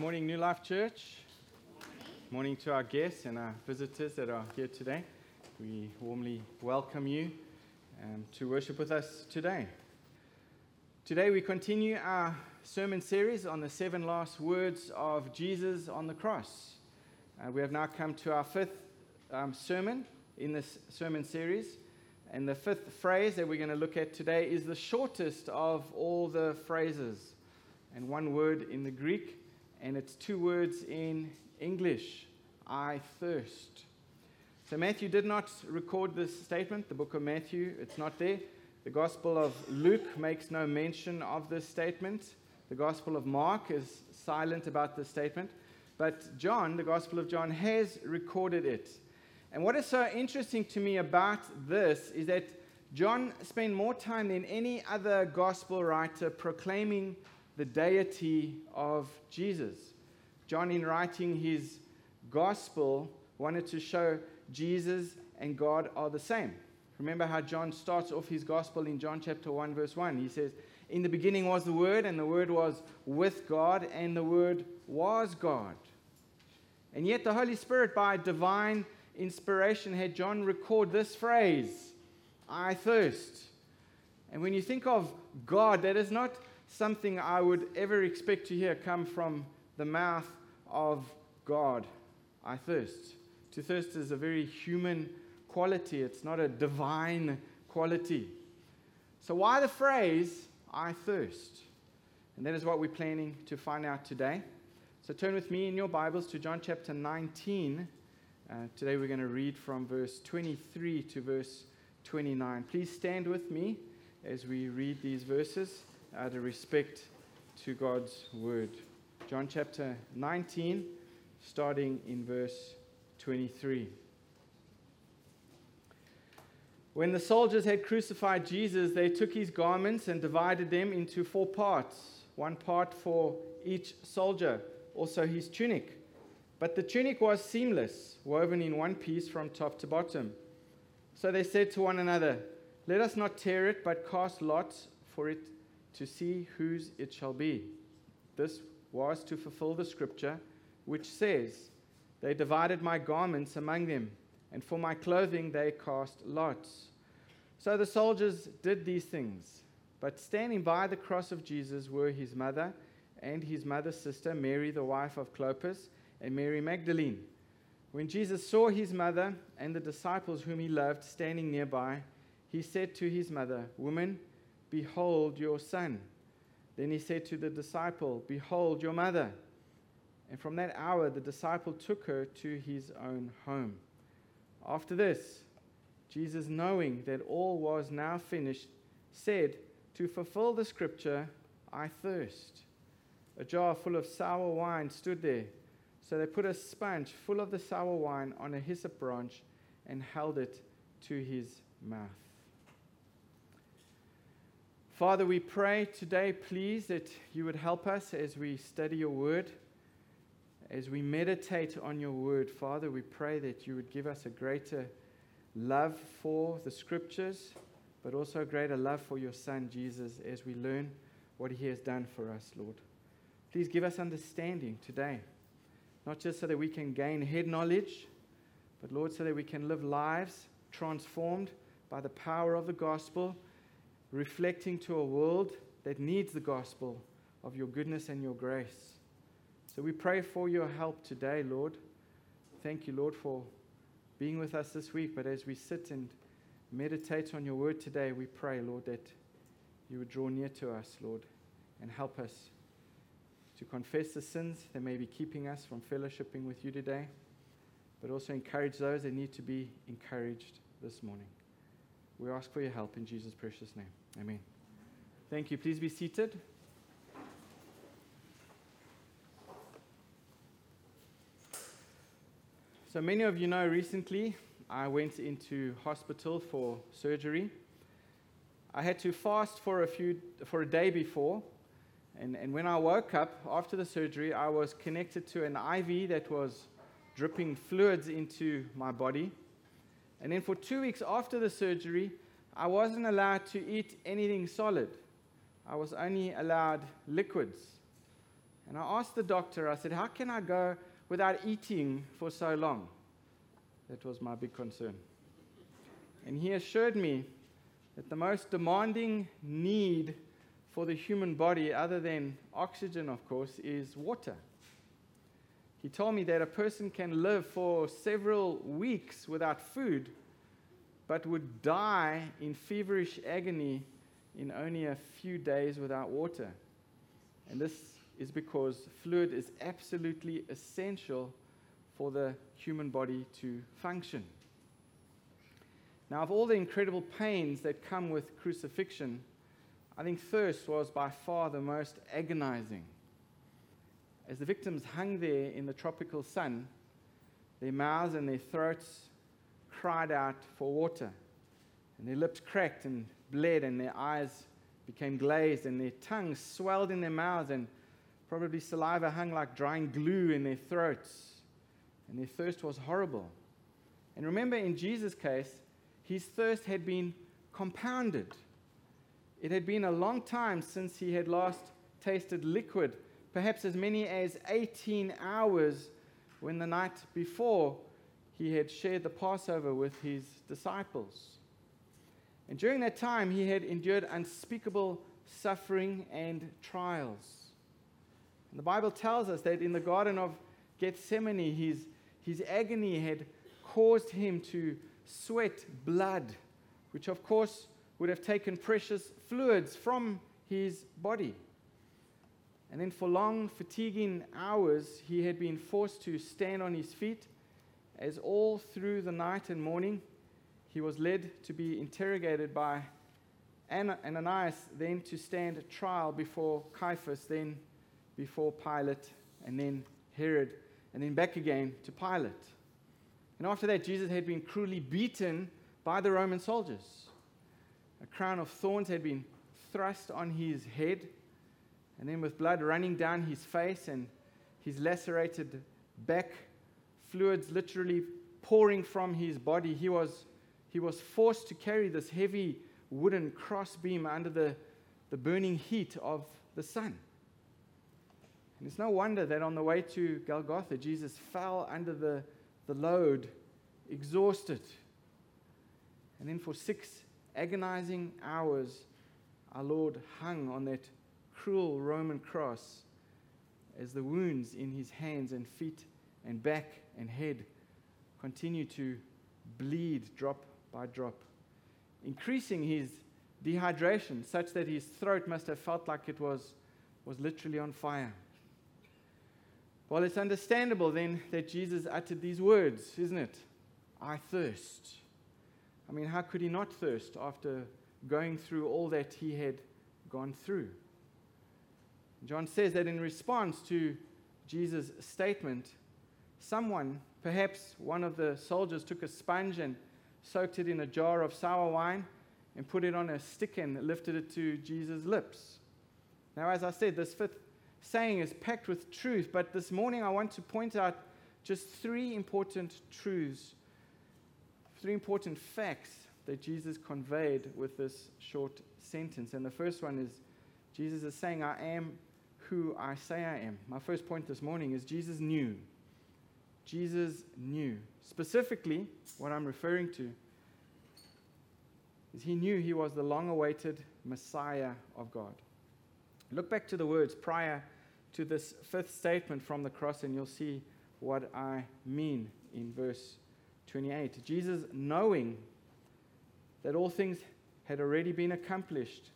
Good morning, New Life Church. Morning to our guests and our visitors that are here today. We warmly welcome you um, to worship with us today. Today, we continue our sermon series on the seven last words of Jesus on the cross. Uh, we have now come to our fifth um, sermon in this sermon series. And the fifth phrase that we're going to look at today is the shortest of all the phrases, and one word in the Greek, and it's two words in English I thirst. So, Matthew did not record this statement, the book of Matthew, it's not there. The Gospel of Luke makes no mention of this statement. The Gospel of Mark is silent about this statement. But John, the Gospel of John, has recorded it. And what is so interesting to me about this is that John spent more time than any other gospel writer proclaiming the deity of Jesus. John, in writing his gospel, wanted to show Jesus and God are the same. Remember how John starts off his gospel in John chapter 1, verse 1. He says, In the beginning was the Word, and the Word was with God, and the Word was God. And yet the Holy Spirit, by divine inspiration had John record this phrase I thirst. And when you think of God, that is not something I would ever expect to hear come from the mouth of God. I thirst. To thirst is a very human quality, it's not a divine quality. So, why the phrase, I thirst? And that is what we're planning to find out today. So, turn with me in your Bibles to John chapter 19. Uh, today we're going to read from verse 23 to verse 29. Please stand with me as we read these verses out of respect to God's word. John chapter 19, starting in verse 23. When the soldiers had crucified Jesus, they took his garments and divided them into four parts, one part for each soldier, also his tunic. But the tunic was seamless, woven in one piece from top to bottom. So they said to one another, Let us not tear it, but cast lots for it to see whose it shall be. This was to fulfill the scripture, which says, They divided my garments among them, and for my clothing they cast lots. So the soldiers did these things. But standing by the cross of Jesus were his mother and his mother's sister, Mary, the wife of Clopas and Mary Magdalene. When Jesus saw his mother and the disciples whom he loved standing nearby, he said to his mother, Woman, behold your son. Then he said to the disciple, Behold your mother. And from that hour, the disciple took her to his own home. After this, Jesus, knowing that all was now finished, said, To fulfill the scripture, I thirst. A jar full of sour wine stood there so they put a sponge full of the sour wine on a hyssop branch and held it to his mouth. Father, we pray today, please, that you would help us as we study your word, as we meditate on your word. Father, we pray that you would give us a greater love for the scriptures, but also a greater love for your Son, Jesus, as we learn what he has done for us, Lord. Please give us understanding today not just so that we can gain head knowledge, but Lord, so that we can live lives transformed by the power of the gospel, reflecting to a world that needs the gospel of your goodness and your grace. So we pray for your help today, Lord. Thank you, Lord, for being with us this week. But as we sit and meditate on your word today, we pray, Lord, that you would draw near to us, Lord, and help us to confess the sins that may be keeping us from fellowshipping with you today, but also encourage those that need to be encouraged this morning. We ask for your help in Jesus' precious name. Amen. Thank you. Please be seated. So, many of you know recently I went into hospital for surgery. I had to fast for a, few, for a day before and, and when I woke up after the surgery, I was connected to an IV that was dripping fluids into my body. And then for two weeks after the surgery, I wasn't allowed to eat anything solid. I was only allowed liquids. And I asked the doctor, I said, How can I go without eating for so long? That was my big concern. And he assured me that the most demanding need for the human body, other than oxygen, of course, is water. He told me that a person can live for several weeks without food, but would die in feverish agony in only a few days without water. And this is because fluid is absolutely essential for the human body to function. Now, of all the incredible pains that come with crucifixion, I think thirst was by far the most agonizing. As the victims hung there in the tropical sun, their mouths and their throats cried out for water, and their lips cracked and bled, and their eyes became glazed, and their tongues swelled in their mouths, and probably saliva hung like drying glue in their throats, and their thirst was horrible. And remember, in Jesus' case, his thirst had been compounded. It had been a long time since he had last tasted liquid, perhaps as many as 18 hours when the night before he had shared the Passover with his disciples. And during that time, he had endured unspeakable suffering and trials. And the Bible tells us that in the Garden of Gethsemane, his, his agony had caused him to sweat blood, which of course would have taken precious fluids from his body. And then for long, fatiguing hours, he had been forced to stand on his feet as all through the night and morning he was led to be interrogated by Ananias, then to stand trial before Caiaphas, then before Pilate, and then Herod, and then back again to Pilate. And after that, Jesus had been cruelly beaten by the Roman soldiers. A crown of thorns had been thrust on his head, and then with blood running down his face and his lacerated back, fluids literally pouring from his body, he was, he was forced to carry this heavy wooden crossbeam under the, the burning heat of the sun. And it's no wonder that on the way to Golgotha, Jesus fell under the the load, exhausted. And then for six agonizing hours, our Lord hung on that cruel Roman cross as the wounds in his hands and feet and back and head continue to bleed drop by drop, increasing his dehydration such that his throat must have felt like it was, was literally on fire. Well, it's understandable then that Jesus uttered these words, isn't it? I thirst. I mean, how could he not thirst after going through all that he had gone through? John says that in response to Jesus' statement, someone, perhaps one of the soldiers, took a sponge and soaked it in a jar of sour wine and put it on a stick and lifted it to Jesus' lips. Now, as I said, this fifth saying is packed with truth, but this morning I want to point out just three important truths, three important facts that Jesus conveyed with this short sentence. And the first one is Jesus is saying, I am who I say I am. My first point this morning is Jesus knew. Jesus knew. Specifically, what I'm referring to is he knew he was the long awaited Messiah of God. Look back to the words prior to this fifth statement from the cross, and you'll see what I mean in verse 28. Jesus, knowing that all things had already been accomplished,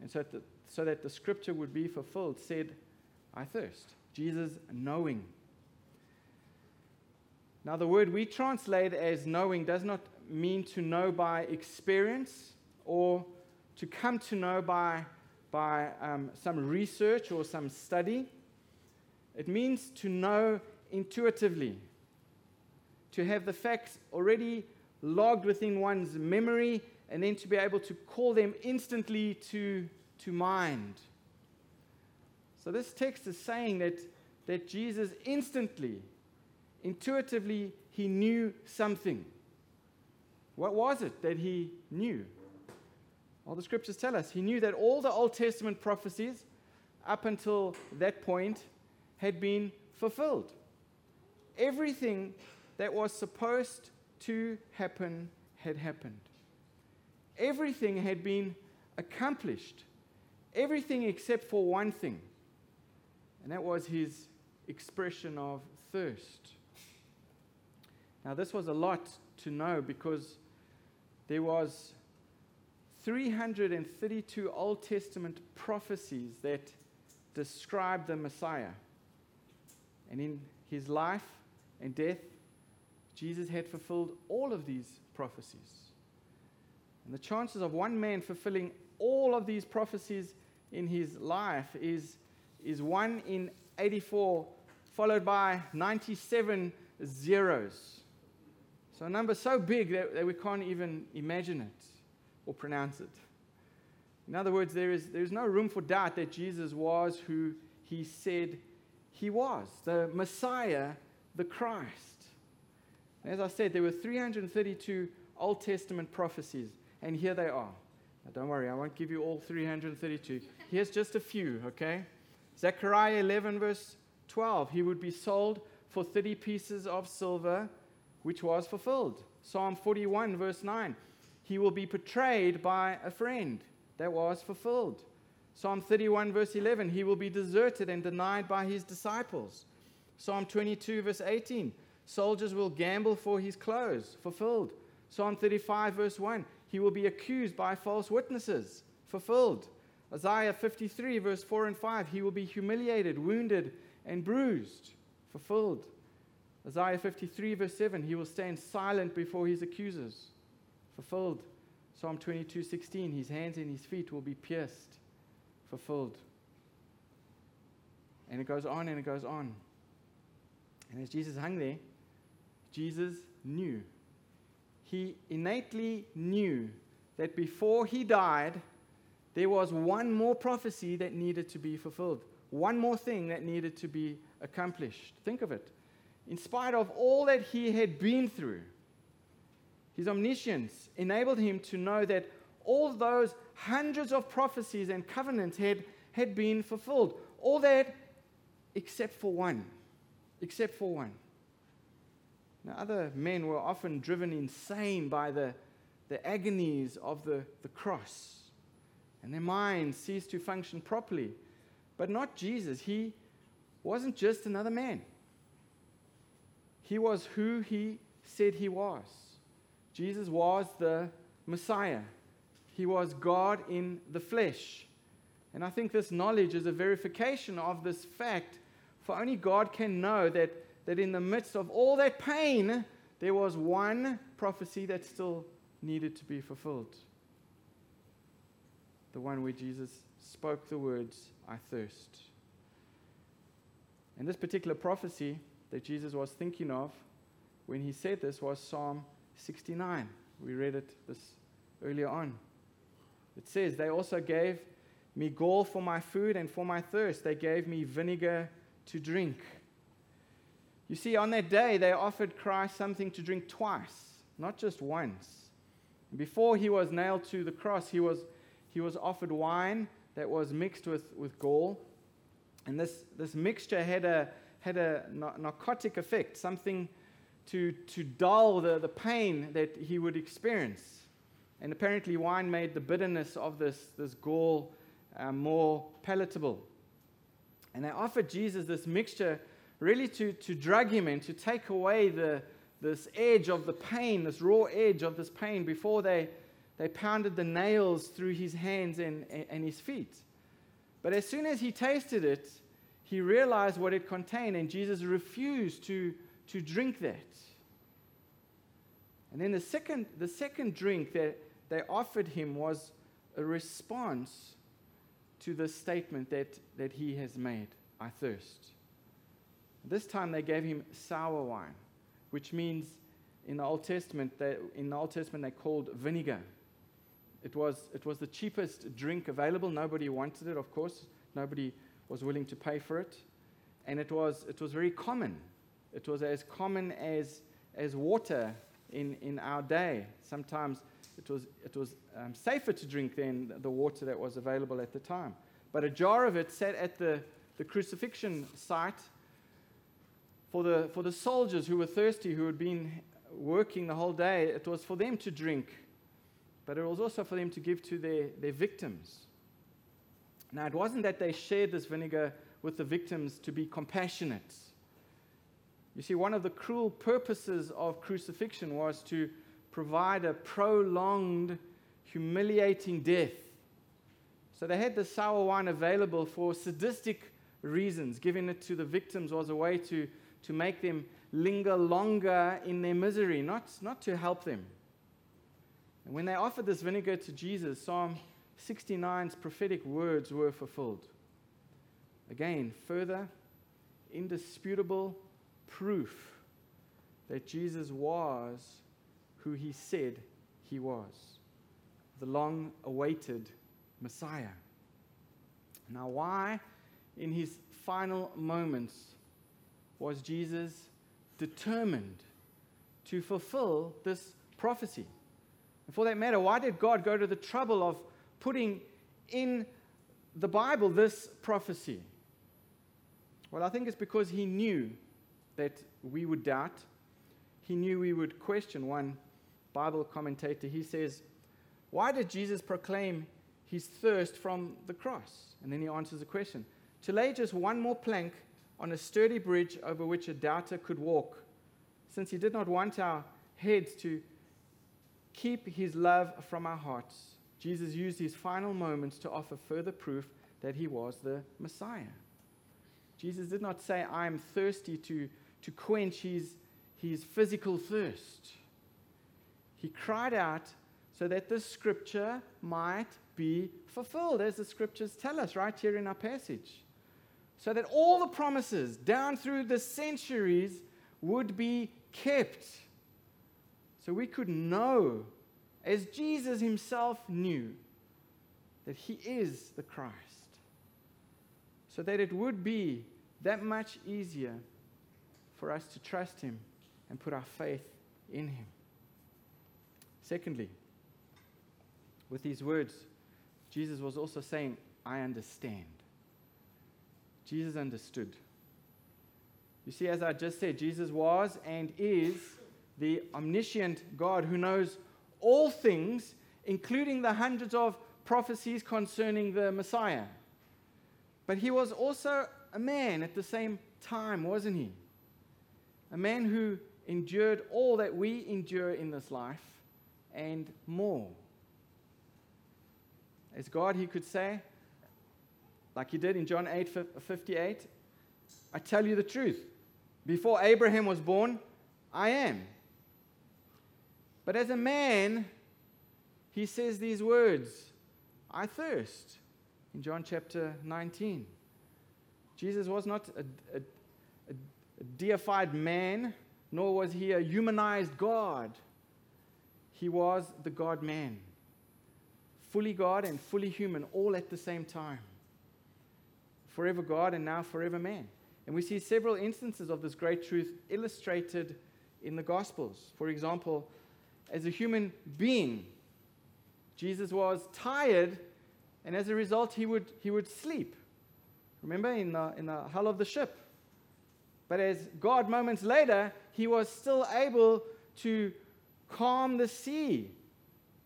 and so that so that the scripture would be fulfilled, said, I thirst. Jesus, knowing. Now, the word we translate as knowing does not mean to know by experience or to come to know by by um, some research or some study. It means to know intuitively, to have the facts already logged within one's memory, and then to be able to call them instantly to, to mind. So, this text is saying that, that Jesus instantly, intuitively, he knew something. What was it that he knew? Well, the scriptures tell us he knew that all the Old Testament prophecies up until that point had been fulfilled. Everything that was supposed to happen had happened. Everything had been accomplished. Everything except for one thing. And that was his expression of thirst. Now, this was a lot to know because there was 332 Old Testament prophecies that describe the Messiah. And in his life and death, Jesus had fulfilled all of these prophecies. And the chances of one man fulfilling all of these prophecies in his life is, is 1 in 84, followed by 97 zeros. So a number so big that, that we can't even imagine it or pronounce it. In other words, there is, there is no room for doubt that Jesus was who he said he was the Messiah, the Christ. As I said, there were 332 Old Testament prophecies, and here they are. Now, don't worry, I won't give you all 332. Here's just a few, okay? Zechariah 11, verse 12. He would be sold for 30 pieces of silver, which was fulfilled. Psalm 41, verse 9. He will be betrayed by a friend. That was fulfilled. Psalm 31, verse 11. He will be deserted and denied by his disciples. Psalm 22, verse 18. Soldiers will gamble for his clothes. Fulfilled. Psalm 35, verse 1. He will be accused by false witnesses. Fulfilled. Isaiah 53, verse 4 and 5. He will be humiliated, wounded, and bruised. Fulfilled. Isaiah 53, verse 7. He will stand silent before his accusers fulfilled. Psalm 22 16, his hands and his feet will be pierced, fulfilled. And it goes on and it goes on. And as Jesus hung there, Jesus knew. He innately knew that before he died, there was one more prophecy that needed to be fulfilled, one more thing that needed to be accomplished. Think of it. In spite of all that he had been through, his omniscience enabled him to know that all those hundreds of prophecies and covenants had, had been fulfilled. All that except for one. Except for one. Now, other men were often driven insane by the, the agonies of the, the cross, and their minds ceased to function properly. But not Jesus. He wasn't just another man, he was who he said he was. Jesus was the Messiah. He was God in the flesh. And I think this knowledge is a verification of this fact, for only God can know that, that in the midst of all that pain, there was one prophecy that still needed to be fulfilled. The one where Jesus spoke the words, I thirst. And this particular prophecy that Jesus was thinking of when he said this was Psalm 69. We read it this earlier on. It says, They also gave me gall for my food and for my thirst. They gave me vinegar to drink. You see, on that day, they offered Christ something to drink twice, not just once. Before he was nailed to the cross, he was, he was offered wine that was mixed with, with gall. And this, this mixture had a, had a narcotic effect, something to, to dull the, the pain that he would experience. And apparently, wine made the bitterness of this, this gall uh, more palatable. And they offered Jesus this mixture really to, to drug him and to take away the, this edge of the pain, this raw edge of this pain, before they, they pounded the nails through his hands and, and his feet. But as soon as he tasted it, he realized what it contained, and Jesus refused to to drink that. And then the second, the second drink that they offered him was a response to the statement that, that he has made I thirst. This time they gave him sour wine, which means in the Old Testament, they, in the Old Testament they called vinegar. It was, it was the cheapest drink available. Nobody wanted it, of course. Nobody was willing to pay for it. And it was, it was very common. It was as common as, as water in, in our day. Sometimes it was, it was um, safer to drink than the water that was available at the time. But a jar of it sat at the, the the crucifixion site for the, for the soldiers who were thirsty, who had been working the whole day, it was for them to drink, but it was also for them to give to their, their victims. Now, it wasn't that they shared this vinegar with the victims to be compassionate. You see, one of the cruel purposes of crucifixion was to provide a prolonged, humiliating death. So they had the sour wine available for sadistic reasons. Giving it to the victims was a way to, to make them linger longer in their misery, not, not to help them. And when they offered this vinegar to Jesus, Psalm 69's prophetic words were fulfilled. Again, further indisputable proof that Jesus was who he said he was the long awaited Messiah. Now, why in his final moments was Jesus determined to fulfill this prophecy? And for that matter, why did God go to the trouble of putting in the Bible this prophecy? Well, I think it's because he knew that we would doubt. He knew we would question. One Bible commentator, he says, Why did Jesus proclaim his thirst from the cross? And then he answers the question To lay just one more plank on a sturdy bridge over which a doubter could walk, since he did not want our heads to keep his love from our hearts. Jesus used his final moments to offer further proof that he was the Messiah. Jesus did not say, I am thirsty to to quench his, his physical thirst. He cried out so that the scripture might be fulfilled, as the scriptures tell us right here in our passage. So that all the promises down through the centuries would be kept. So we could know, as Jesus himself knew, that he is the Christ. So that it would be that much easier for us to trust Him and put our faith in Him. Secondly, with these words, Jesus was also saying, I understand. Jesus understood. You see, as I just said, Jesus was and is the omniscient God who knows all things, including the hundreds of prophecies concerning the Messiah. But he was also a man at the same time, wasn't he? a man who endured all that we endure in this life and more. As God, he could say, like he did in John 8 58, I tell you the truth. Before Abraham was born, I am. But as a man, he says these words I thirst in John chapter 19. Jesus was not a, a, a deified man, nor was he a humanized God. He was the God man, fully God and fully human, all at the same time. Forever God and now forever man. And we see several instances of this great truth illustrated in the Gospels. For example, as a human being, Jesus was tired, and as a result, he would, he would sleep. Remember in the, in the hull of the ship? But as God, moments later, he was still able to calm the sea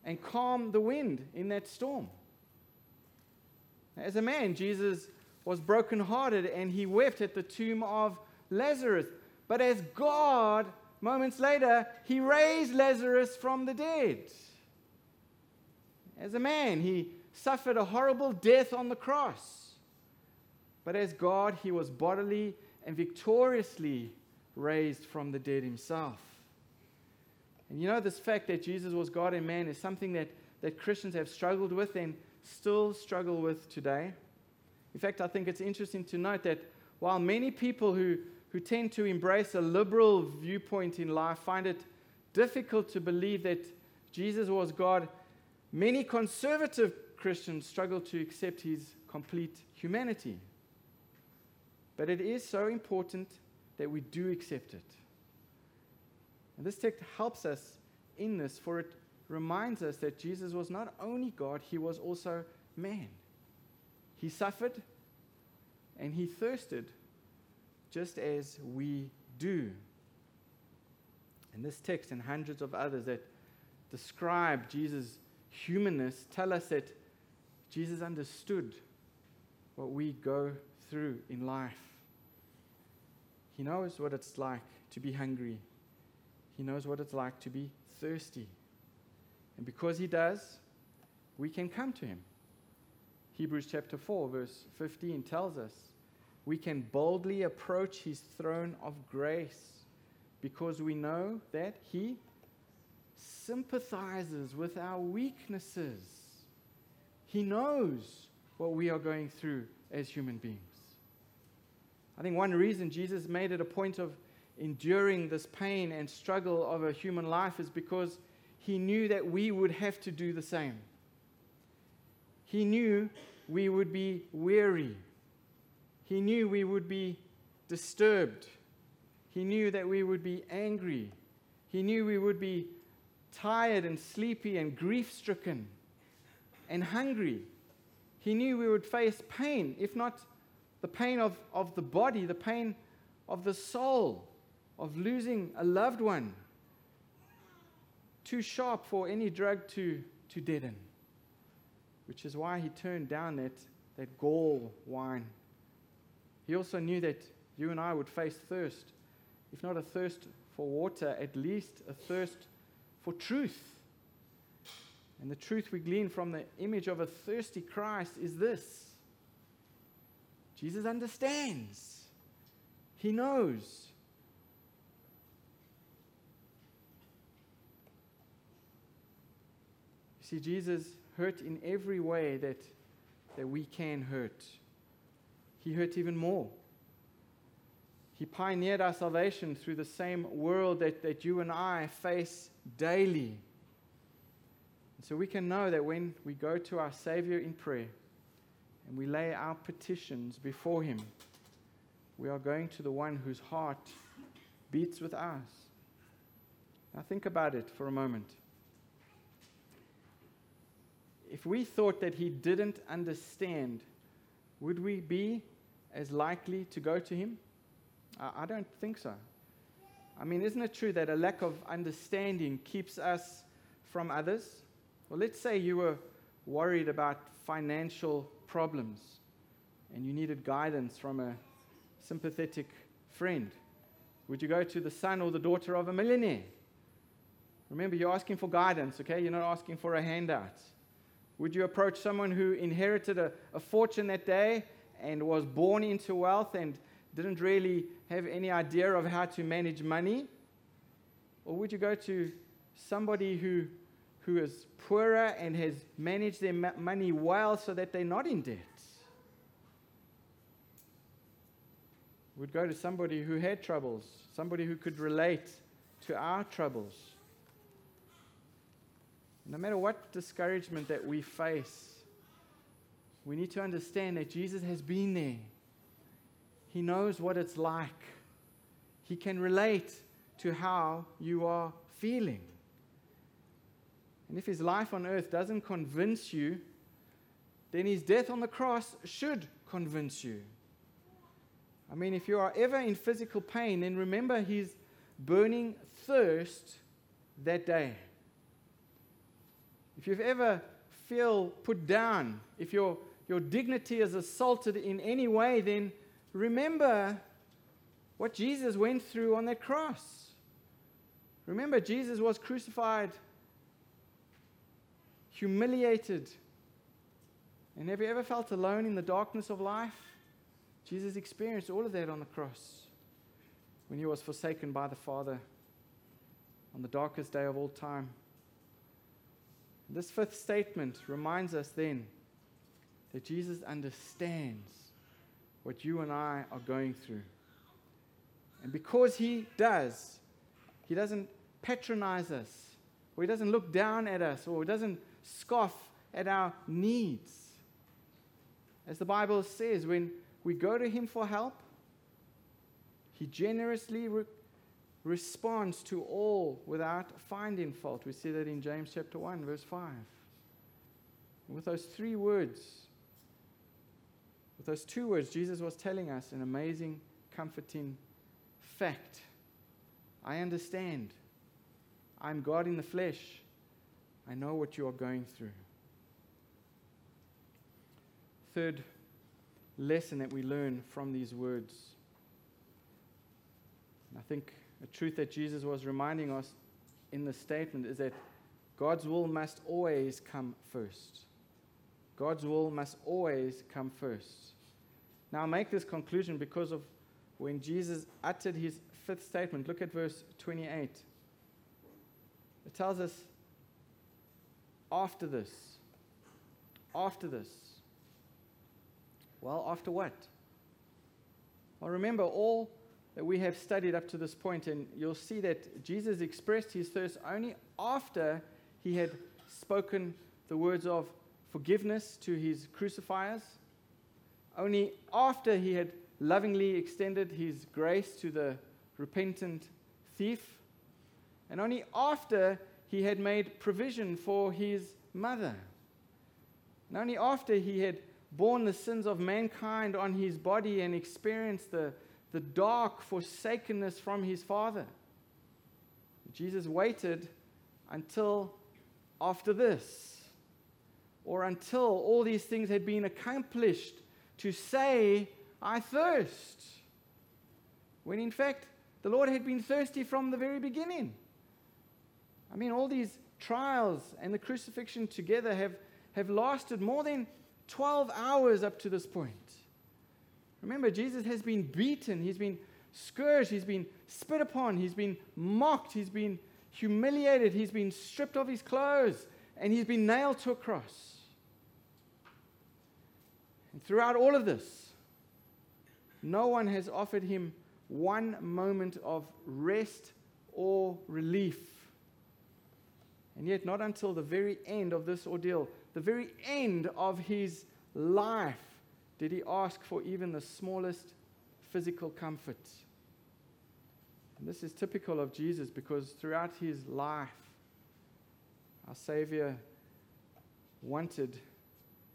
and calm the wind in that storm. As a man, Jesus was brokenhearted and he wept at the tomb of Lazarus. But as God, moments later, he raised Lazarus from the dead. As a man, he suffered a horrible death on the cross. But as God, he was bodily and victoriously raised from the dead himself. And you know, this fact that Jesus was God and man is something that, that Christians have struggled with and still struggle with today. In fact, I think it's interesting to note that while many people who, who tend to embrace a liberal viewpoint in life find it difficult to believe that Jesus was God, many conservative Christians struggle to accept his complete humanity. But it is so important that we do accept it. And this text helps us in this, for it reminds us that Jesus was not only God, he was also man. He suffered, and he thirsted just as we do. And this text and hundreds of others that describe Jesus' humanness tell us that Jesus understood what we go through in life. He knows what it's like to be hungry. He knows what it's like to be thirsty. And because he does, we can come to him. Hebrews chapter 4, verse 15 tells us we can boldly approach his throne of grace because we know that he sympathizes with our weaknesses. He knows what we are going through as human beings. I think one reason Jesus made it a point of enduring this pain and struggle of a human life is because he knew that we would have to do the same. He knew we would be weary. He knew we would be disturbed. He knew that we would be angry. He knew we would be tired and sleepy and grief stricken and hungry. He knew we would face pain, if not the pain of, of the body, the pain of the soul, of losing a loved one, too sharp for any drug to, to deaden. Which is why he turned down that, that gall wine. He also knew that you and I would face thirst if not a thirst for water, at least a thirst for truth. And the truth we glean from the image of a thirsty Christ is this Jesus understands, He knows. See, Jesus hurt in every way that, that we can hurt. He hurt even more. He pioneered our salvation through the same world that, that you and I face daily. And so we can know that when we go to our Savior in prayer and we lay our petitions before Him, we are going to the one whose heart beats with ours. Now, think about it for a moment. If we thought that He didn't understand, would we be as likely to go to Him? I don't think so. I mean, isn't it true that a lack of understanding keeps us from others? Well, let's say you were worried about financial problems and you needed guidance from a sympathetic friend. Would you go to the son or the daughter of a millionaire? Remember, you're asking for guidance, okay? You're not asking for a handout. Would you approach someone who inherited a, a fortune that day and was born into wealth and didn't really have any idea of how to manage money? Or would you go to somebody who, who is poorer and has managed their money well so that they're not in debt? Would go to somebody who had troubles, somebody who could relate to our troubles. No matter what discouragement that we face, we need to understand that Jesus has been there. He knows what it's like. He can relate to how you are feeling. And if his life on earth doesn't convince you, then his death on the cross should convince you. I mean, if you are ever in physical pain, then remember his burning thirst that day. If you've ever feel put down, if your, your dignity is assaulted in any way, then remember what Jesus went through on that cross. Remember, Jesus was crucified, humiliated. And have you ever felt alone in the darkness of life? Jesus experienced all of that on the cross when he was forsaken by the Father on the darkest day of all time. This fifth statement reminds us then that Jesus understands what you and I are going through. And because He does, He doesn't patronize us, or He doesn't look down at us, or He doesn't scoff at our needs. As the Bible says, when we go to Him for help, He generously responds to all without finding fault. We see that in James chapter 1, verse 5. With those three words, With those two words, Jesus was telling us an amazing, comforting fact. I understand. I'm God in the flesh. I know what you are going through. Third lesson that we learn from these words. I think a truth that Jesus was reminding us in the statement is that God's will must always come first. God's will must always come first. Now, I make this conclusion because of when Jesus uttered his fifth statement. Look at verse 28. It tells us after this. After this. Well, after what? Well, remember all that we have studied up to this point, and you'll see that Jesus expressed his thirst only after he had spoken the words of forgiveness to his crucifiers, only after he had lovingly extended his grace to the repentant thief, and only after he had made provision for his mother, and only after he had borne the sins of mankind on his body and experienced the, the dark forsakenness from his father. Jesus waited until after this, or until all these things had been accomplished, to say, I thirst. When in fact, the Lord had been thirsty from the very beginning. I mean, all these trials and the crucifixion together have, have lasted more than 12 hours up to this point. Remember, Jesus has been beaten, he's been scourged, he's been spit upon, he's been mocked, he's been humiliated, he's been stripped of his clothes, and he's been nailed to a cross. And throughout all of this, no one has offered him one moment of rest or relief. And yet, not until the very end of this ordeal, the very end of his life, did he ask for even the smallest physical comfort. And this is typical of Jesus because throughout his life, our Savior wanted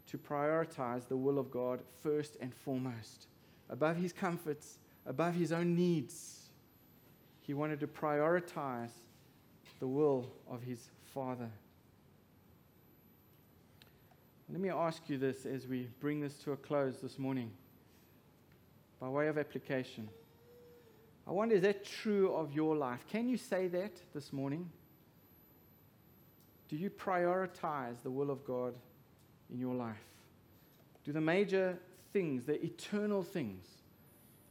to prioritize the will of God first and foremost, above his comforts, above his own needs. He wanted to prioritize the will of his Father. Let me ask you this as we bring this to a close this morning, by way of application. I wonder, is that true of your life? Can you say that this morning? Do you prioritize the will of God in your life? Do the major things, the eternal things,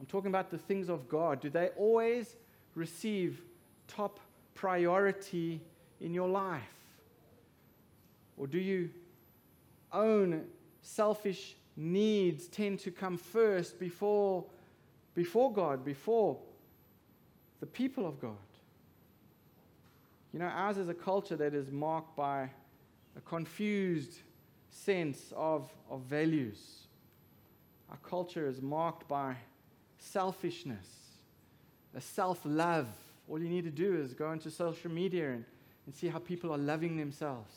I'm talking about the things of God, do they always receive top priority in your life? Or do you own selfish needs tend to come first before, before God, before the people of God. You know, ours is a culture that is marked by a confused sense of, of values. Our culture is marked by selfishness, a self love. All you need to do is go into social media and, and see how people are loving themselves.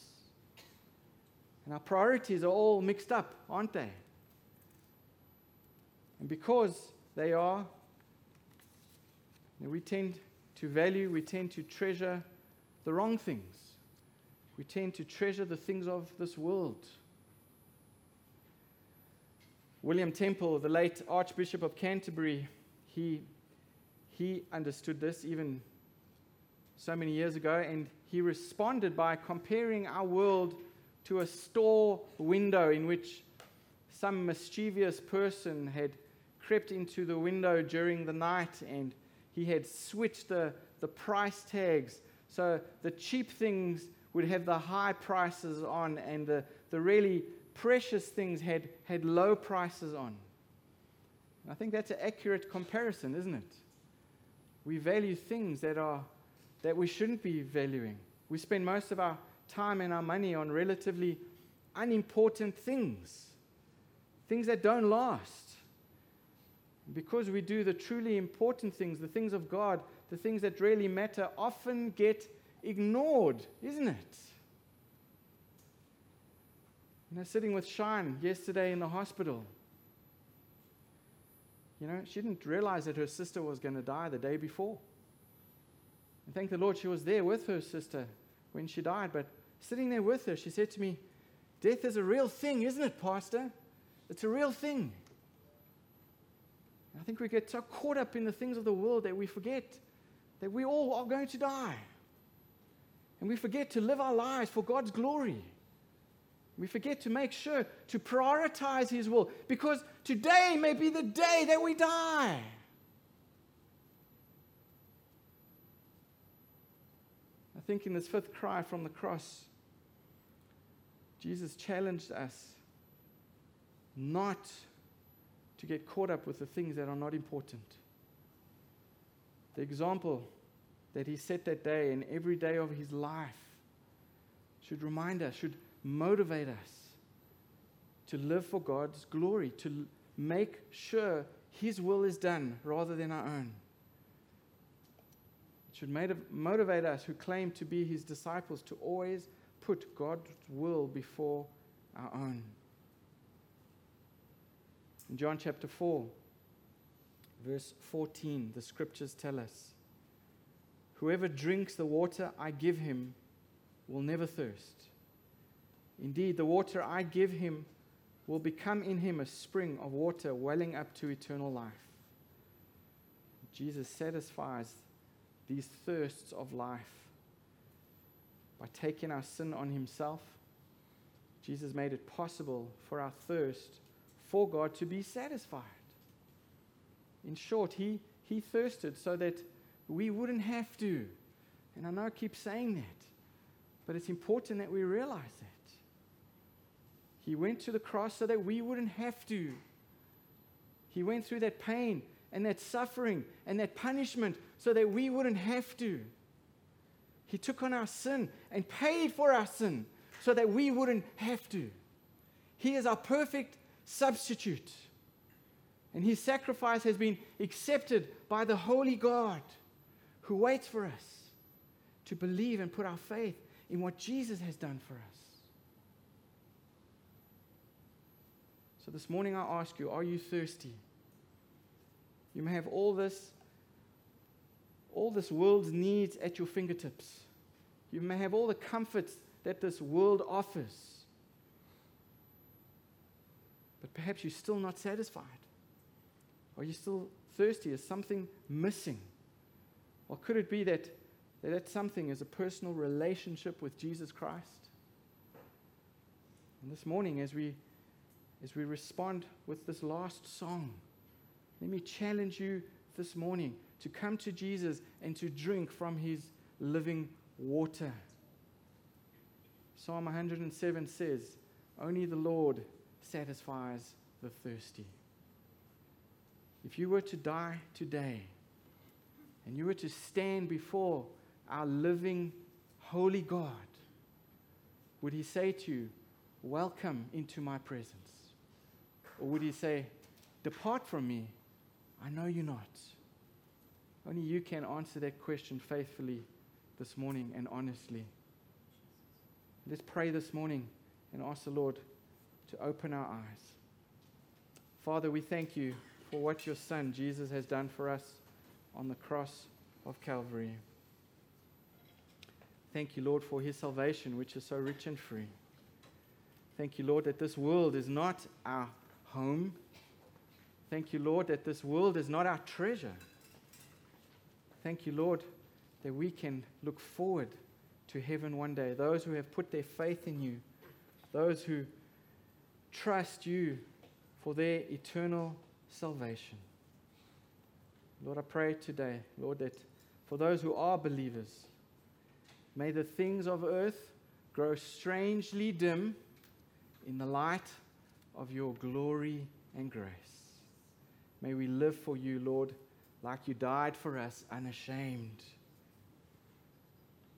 And our priorities are all mixed up, aren't they? And because they are, we tend to value, we tend to treasure the wrong things. We tend to treasure the things of this world. William Temple, the late Archbishop of Canterbury, he, he understood this even so many years ago, and he responded by comparing our world to a store window in which some mischievous person had crept into the window during the night and he had switched the, the price tags. So the cheap things would have the high prices on, and the, the really precious things had, had low prices on. And I think that's an accurate comparison, isn't it? We value things that, are, that we shouldn't be valuing. We spend most of our time and our money on relatively unimportant things, things that don't last. Because we do the truly important things, the things of God, the things that really matter, often get ignored, isn't it? You know, sitting with Shine yesterday in the hospital, You know, she didn't realize that her sister was going to die the day before. And thank the Lord she was there with her sister when she died. But sitting there with her, she said to me, Death is a real thing, isn't it, Pastor? It's a real thing. I think we get so caught up in the things of the world that we forget that we all are going to die. And we forget to live our lives for God's glory. We forget to make sure to prioritize His will because today may be the day that we die. Think in this fifth cry from the cross, Jesus challenged us not to get caught up with the things that are not important. The example that he set that day and every day of his life should remind us, should motivate us to live for God's glory, to make sure his will is done rather than our own. Should motivate us who claim to be his disciples to always put God's will before our own. In John chapter 4, verse 14, the scriptures tell us Whoever drinks the water I give him will never thirst. Indeed, the water I give him will become in him a spring of water welling up to eternal life. Jesus satisfies these thirsts of life by taking our sin on himself. Jesus made it possible for our thirst for God to be satisfied. In short, he, he thirsted so that we wouldn't have to. And I know I keep saying that, but it's important that we realize that. He went to the cross so that we wouldn't have to. He went through that pain and that suffering and that punishment so that we wouldn't have to. He took on our sin and paid for our sin so that we wouldn't have to. He is our perfect substitute. And his sacrifice has been accepted by the Holy God who waits for us to believe and put our faith in what Jesus has done for us. So this morning I ask you, are you thirsty? You may have all this all this world's needs at your fingertips. You may have all the comforts that this world offers. But perhaps you're still not satisfied. Are you still thirsty? Is something missing? Or could it be that, that that something is a personal relationship with Jesus Christ? And this morning, as we, as we respond with this last song, let me challenge you this morning to come to Jesus and to drink from his living water. Psalm 107 says, Only the Lord satisfies the thirsty. If you were to die today, and you were to stand before our living, holy God, would He say to you, Welcome into my presence? Or would He say, Depart from me, I know you're not? Only you can answer that question faithfully this morning and honestly. Let's pray this morning and ask the Lord to open our eyes. Father, we thank you for what your Son, Jesus, has done for us on the cross of Calvary. Thank you, Lord, for his salvation, which is so rich and free. Thank you, Lord, that this world is not our home. Thank you, Lord, that this world is not our treasure. Thank you, Lord, that we can look forward to heaven one day. Those who have put their faith in you, those who trust you for their eternal salvation. Lord, I pray today, Lord, that for those who are believers, may the things of earth grow strangely dim in the light of your glory and grace. May we live for you, Lord, like you died for us, unashamed.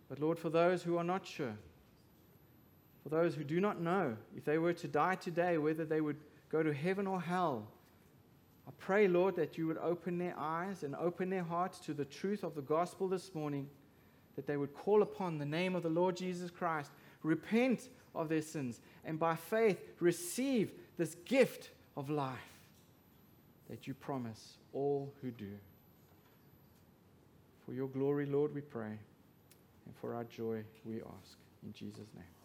But Lord, for those who are not sure, for those who do not know if they were to die today, whether they would go to heaven or hell, I pray, Lord, that you would open their eyes and open their hearts to the truth of the gospel this morning, that they would call upon the name of the Lord Jesus Christ, repent of their sins, and by faith receive this gift of life. That you promise all who do. For your glory, Lord, we pray, and for our joy, we ask. In Jesus' name.